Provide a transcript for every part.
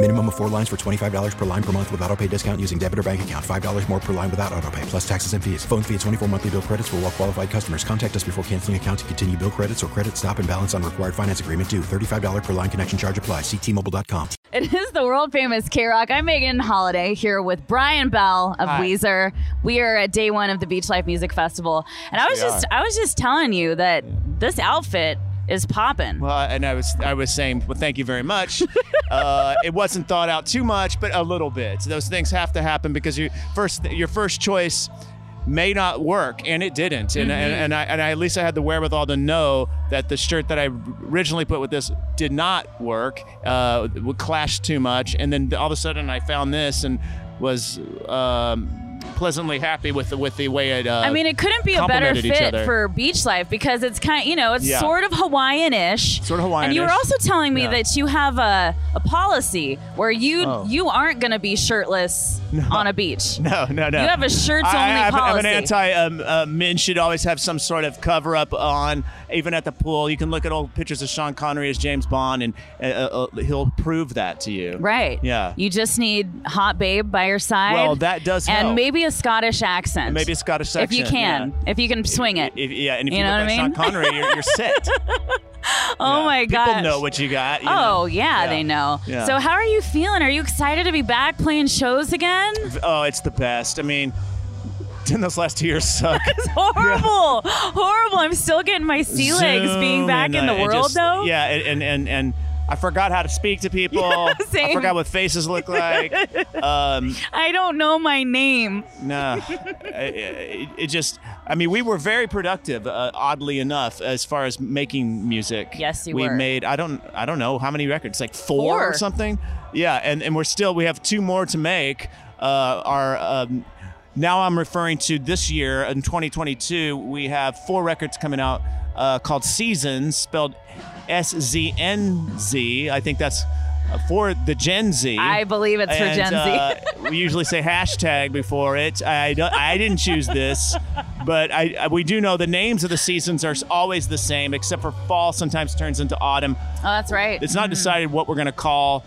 Minimum of four lines for $25 per line per month with auto pay discount using debit or bank account. $5 more per line without auto pay, plus taxes and fees. Phone fee at 24 monthly bill credits for all well qualified customers. Contact us before canceling account to continue bill credits or credit stop and balance on required finance agreement due. $35 per line connection charge apply. Ctmobile.com. It is the world famous KROQ. I'm Megan Holiday here with Brian Bell of Hi. Weezer. We are at day one of the Beachlife Music Festival, and I was we just I was just telling you that this outfit is popping. Well, and I was I was saying, well, thank you very much. uh, it wasn't thought out too much, but a little bit. So those things have to happen because you first your first choice may not work, and it didn't. And, and, and I and I, at least I had the wherewithal to know that the shirt that I originally put with this did not work, uh, would clash too much, and then all of a sudden I found this and was. Um, pleasantly happy with the with the way it uh, I mean, it couldn't be a better fit for beach life because it's kind, you know, it's Yeah. sort of Hawaiian-ish. Sort of Hawaiian. And you were also telling me Yeah. that you have a, a policy where you Oh. you aren't going to be shirtless on a beach. No, no, no. You have a shirts I, only I have, I have an anti. Um, uh, men should always have some sort of cover up on, even at the pool. You can look at old pictures of Sean Connery as James Bond, and uh, uh, uh, he'll prove that to you. Right. Yeah. You just need hot babe by your side. Well, that does And help. maybe a Scottish accent. Maybe a Scottish accent. If you can. yeah. If you can swing it. If, yeah, and if You you, know look what I mean? Sean Connery, you're, you're set. oh Yeah. my god. People know what you got. you Oh know? yeah, they know. Yeah. So how are you feeling? Are you excited to be back playing shows again? Oh, it's the best. I mean, didn't those last two years suck? It's horrible, horrible. I'm still getting my sea legs being back and, in the uh, world just- though. Yeah, and and and. and I forgot how to speak to people. I same. forgot what faces look like. Um, I don't know my name. No, it, it just. I mean, we were very productive, uh, oddly enough, as far as making music. Yes, you we were. We made. I don't. I don't know how many records, like four, Four. or something. Yeah, and and we're still. We have two more to make. Uh, our. Um, now I'm referring to this year in 2022. We have four records coming out uh, called Seasons, spelled S Z N Z. I think that's uh, for the Gen Z. I believe it's for And, Gen Z. uh, we usually say hashtag before it. I, don't- I didn't choose this, but I, I- we do know the names of the seasons are always the same, except for fall sometimes turns into autumn. Oh, that's right. It's not decided what we're going to call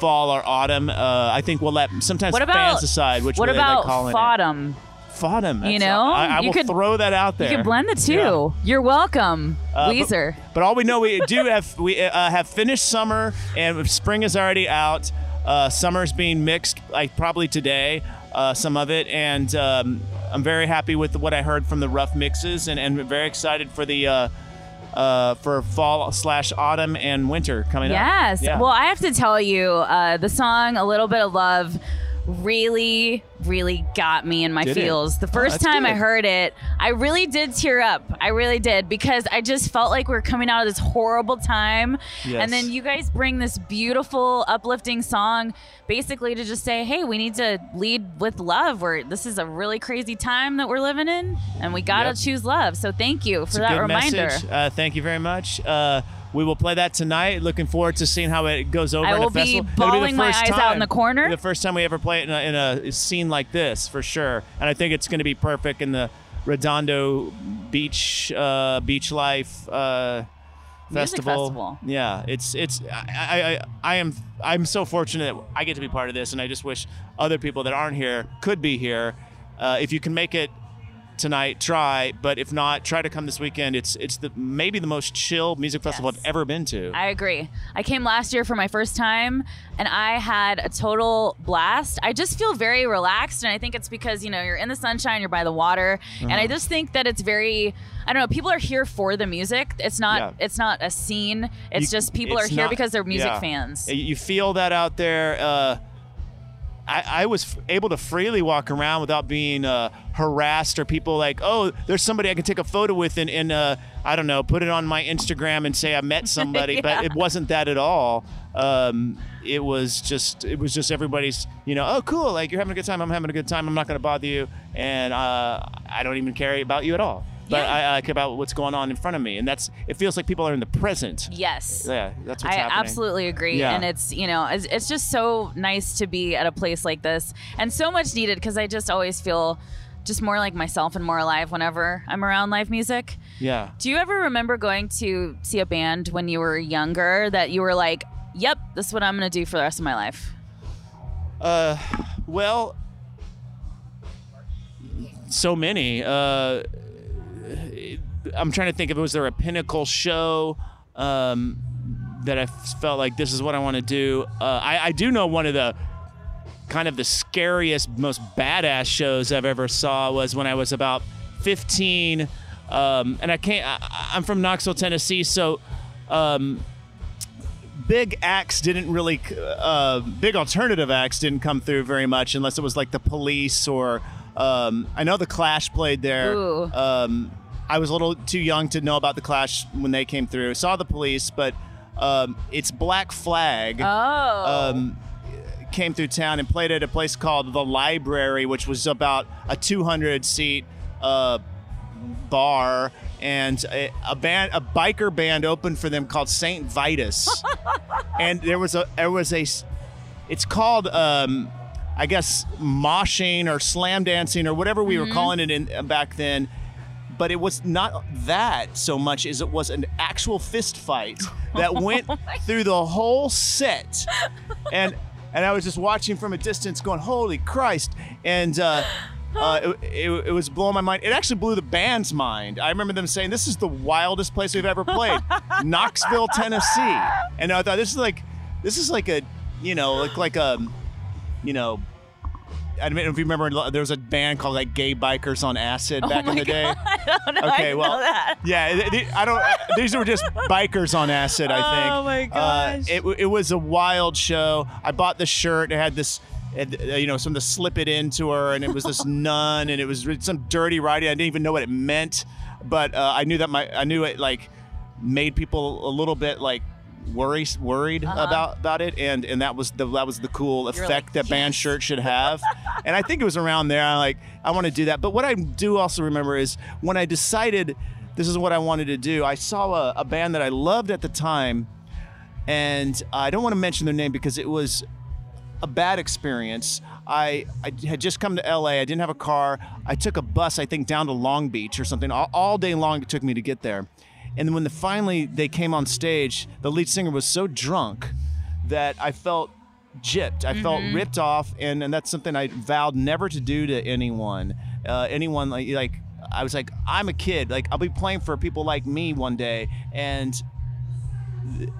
fall or autumn. Uh, I think we'll let sometimes What about fans decide which what way they about like calling Fodum? it. Fodum. You that's- know, I, I you will could- throw that out there. You can blend the two. Yeah. You're welcome, Uh, but- Weezer. But, all we know, we do have we uh, have finished summer, and spring is already out. Uh, summer's being mixed, like probably today, uh, some of it, and um, I'm very happy with what I heard from the rough mixes, and, and very excited for the uh, uh, for fall slash autumn and winter coming Yes. up. Yeah. Well, I have to tell you, uh, the song "A Little Bit of Love" really, really got me in my Did it? feels. The Oh, first that's time I heard it, I really did tear up. I really did because I just felt like we are coming out of this horrible time, Yes. and then you guys bring this beautiful, uplifting song, basically to just say, "Hey, we need to lead with love. Where this is a really crazy time that we're living in, and we gotta Yep. choose love." So thank you for It's that good reminder. Uh, thank you very much. Uh, we will play that tonight. Looking forward to seeing how it goes over I in will a be festival. It'll the my first eyes out in the corner. The first time we ever play it in a, in a scene like this, for sure. And I think it's going to be perfect in the Redondo Beach uh, Beachlife uh, festival. festival. Yeah, it's it's I, I I I am I'm so fortunate that I get to be part of this, and I just wish other people that aren't here could be here. Uh, if you can make it tonight, try. But if not, try to come this weekend. It's it's the maybe the most chill music festival Yes. I've ever been to. I agree. I came last year for my first time and I had a total blast. I just feel very relaxed and I think it's because, you know, you're in the sunshine, you're by the water, and Uh-huh. I just think that it's very I don't know, people are here for the music. It's not Yeah. it's not a scene. It's You- just people are it's here not- because they're music yeah. fans. You- You feel that out there. Uh, I, I was f- able to freely walk around without being uh, harassed or people like, oh, there's somebody I can take a photo with and, and uh, I don't know, put it on my Instagram and say I met somebody. But it wasn't that at all. Um, it was just it was just everybody's you know oh cool like you're having a good time I'm having a good time I'm not going to bother you and uh, I don't even care about you at all but Yeah. I, I care about what's going on in front of me and that's it feels like people are in the present Yes. yeah that's what's I happening absolutely agree. Yeah. And it's, you know, it's, it's just so nice to be at a place like this and so much needed because I just always feel just more like myself and more alive whenever I'm around live music. yeah Do you ever remember going to see a band when you were younger that you were like, yep, this is what I'm going to do for the rest of my life? Uh, well, so many. Uh, I'm trying to think if it was there a pinnacle show um, that I felt like this is what I want to do. Uh, I, I do know one of the kind of the scariest, most badass shows I've ever saw was when I was about 15. Um, and I can't. I, I'm from Knoxville, Tennessee, so. Um, big acts didn't really uh, big alternative acts didn't come through very much unless it was like the police or um, i know the clash played there Ooh. um, i was a little too young to know about the clash when they came through. Saw the police but um, it's black flag Oh. um, came through town and played at a place called the library which was about a 200 seat uh, bar. And a, a band a biker band opened for them called Saint Vitus. And there was a there was a it's called um I guess moshing or slam dancing or whatever we were calling it in back then but it was not that so much as it was an actual fist fight that went through the whole set and and I was just watching from a distance going holy Christ and uh uh, it, it, it was blowing my mind. It actually blew the band's mind. I remember them saying, "This is the wildest place we've ever played, Knoxville, Tennessee." And I thought, "This is like, this is like a, you know, like like a, you know, I don't know if you remember. There was a band called like Gay Bikers on Acid back oh my in the day. I don't know. I Okay, didn't well, know that. yeah, th- th- I don't. uh, These were just bikers on acid, I think. Oh, my Uh, gosh. it, it was a wild show. I bought the shirt. It had this, uh, you know, some to slip it into her, and it was this nun, and it was some dirty writing. I didn't even know what it meant, but uh, I knew that my, I knew it like made people a little bit like worry worried about about it and and that was the that was the cool Uh-huh. Effect like, that band shirt should have and i think it was around there i like i want to do that but what i do also remember is when i decided this is what i wanted to do i saw a, a band that i loved at the time and i don't want to mention their name because it was a bad experience. I, I had just come to LA. I didn't have a car. I took a bus, I think, down to Long Beach or something. All, all day long it took me to get there. And then when the, finally they came on stage, the lead singer was so drunk that I felt gypped. I felt ripped off, and, and that's something I vowed never to do to anyone. Uh, anyone like like I was like I'm a kid. Like I'll be playing for people like me one day, and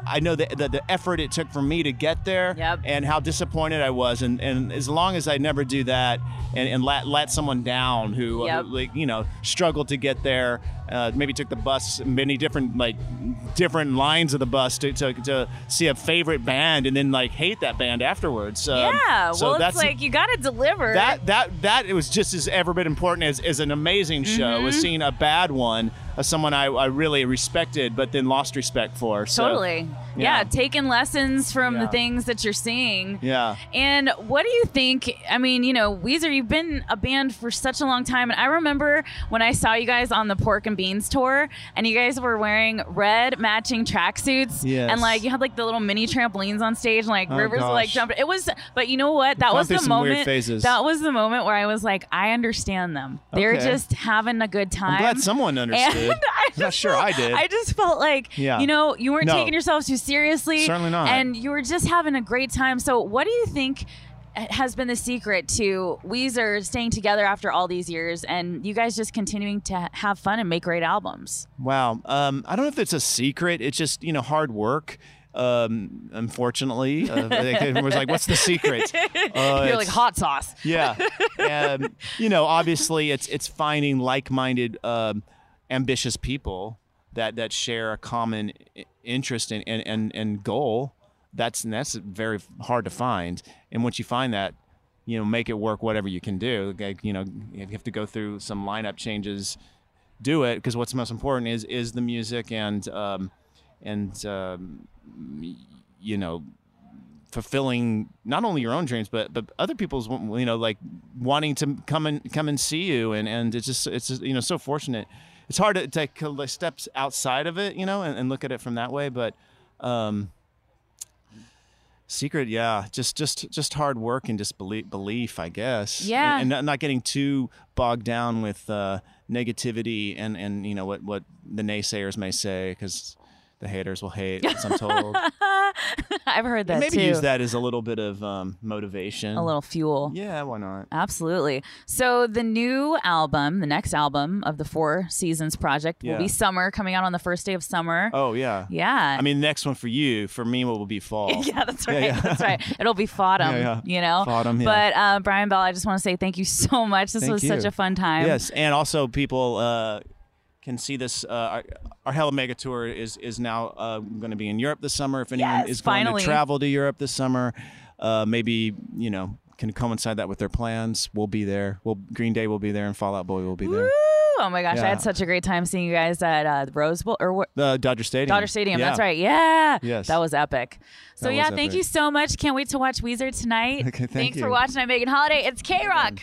I know that the, the effort it took for me to get there Yep. and how disappointed I was. And, and as long as I never do that and, and let, let someone down who, Yep. who, like, you know, struggled to get there, uh, maybe took the bus, many different, like, different lines of the bus to, to, to see a favorite band and then, like, hate that band afterwards. Um, yeah. so well, that's it's like you got to deliver. that that that it was just as ever been important as, as an amazing show Mm-hmm. was seeing a bad one someone I, I really respected but then lost respect for so totally. Yeah. yeah. Taking lessons from the things that you're seeing. yeah And what do you think? I mean, you know, Weezer, you've been a band for such a long time. And I remember when I saw you guys on the Pork and Beans tour, and you guys were wearing red matching tracksuits. Yes. And like you had like the little mini trampolines on stage, and like Oh, Rivers were, like jumping. It was, but you know what? That was the moment. That was the moment where I was like, I understand them. They're Okay. just having a good time. I'm glad someone understood I'm not sure I did I just felt like, Yeah. you know, you weren't No. taking yourselves too seriously. Certainly not. And you were just having a great time. So, what do you think has been the secret to Weezer staying together after all these years and you guys just continuing to have fun and make great albums? Wow. Um, I don't know if it's a secret. It's just you know hard work. Um, unfortunately, uh, it was like, "What's the secret?" Uh, You're like hot sauce. yeah. Um, you know, obviously, it's it's finding like-minded, um, ambitious people that that share a common interest and and and, and goal. That's that's very hard to find. And once you find that, you know, make it work. Whatever you can do. Like, you know, you have to go through some lineup changes. Do it because what's most important is is the music and um, and um, you know fulfilling not only your own dreams but but other people's you know like wanting to come and come and see you and and it's just it's just, you know so fortunate it's hard to take steps outside of it you know and, and look at it from that way but um secret yeah just just just hard work and just belief, belief i guess Yeah. and, and not, getting too bogged down with uh negativity and and you know what what the naysayers may say because the haters will hate as i'm told I've heard that maybe too. use that as a little bit of um, motivation. a little fuel. Yeah, why not? Absolutely. So the new album, the next album of the Four Seasons project will Yeah. be Summer, coming out on the first day of summer. Oh yeah. Yeah. I mean, the next one for you, for me, will be fall. yeah, that's right. yeah. That's right. It'll be Yeah, yeah. you know? Fautumn, yeah. But uh, Brian Bell, I just want to say thank you so much. This Thank was such a fun time. Yes, and also people uh, can see this. Uh, our, our Hella Mega Tour is is now uh, going to be in Europe this summer. If anyone Yes, is going finally. to travel to Europe this summer, uh, maybe you know can coincide that with their plans. We'll be there. We'll Green Day will be there, and Fall Out Boy will be there. Woo! Oh my gosh, I had such a great time seeing you guys at uh, the Rose Bowl or what? Uh, Dodger Stadium. Dodger Stadium. Yeah. That's right. Yeah. Yes. That was epic. So That yeah, thank epic. you so much. Can't wait to watch Weezer tonight. Okay, thank Thanks for watching. I'm Megan Holiday. It's KROQ.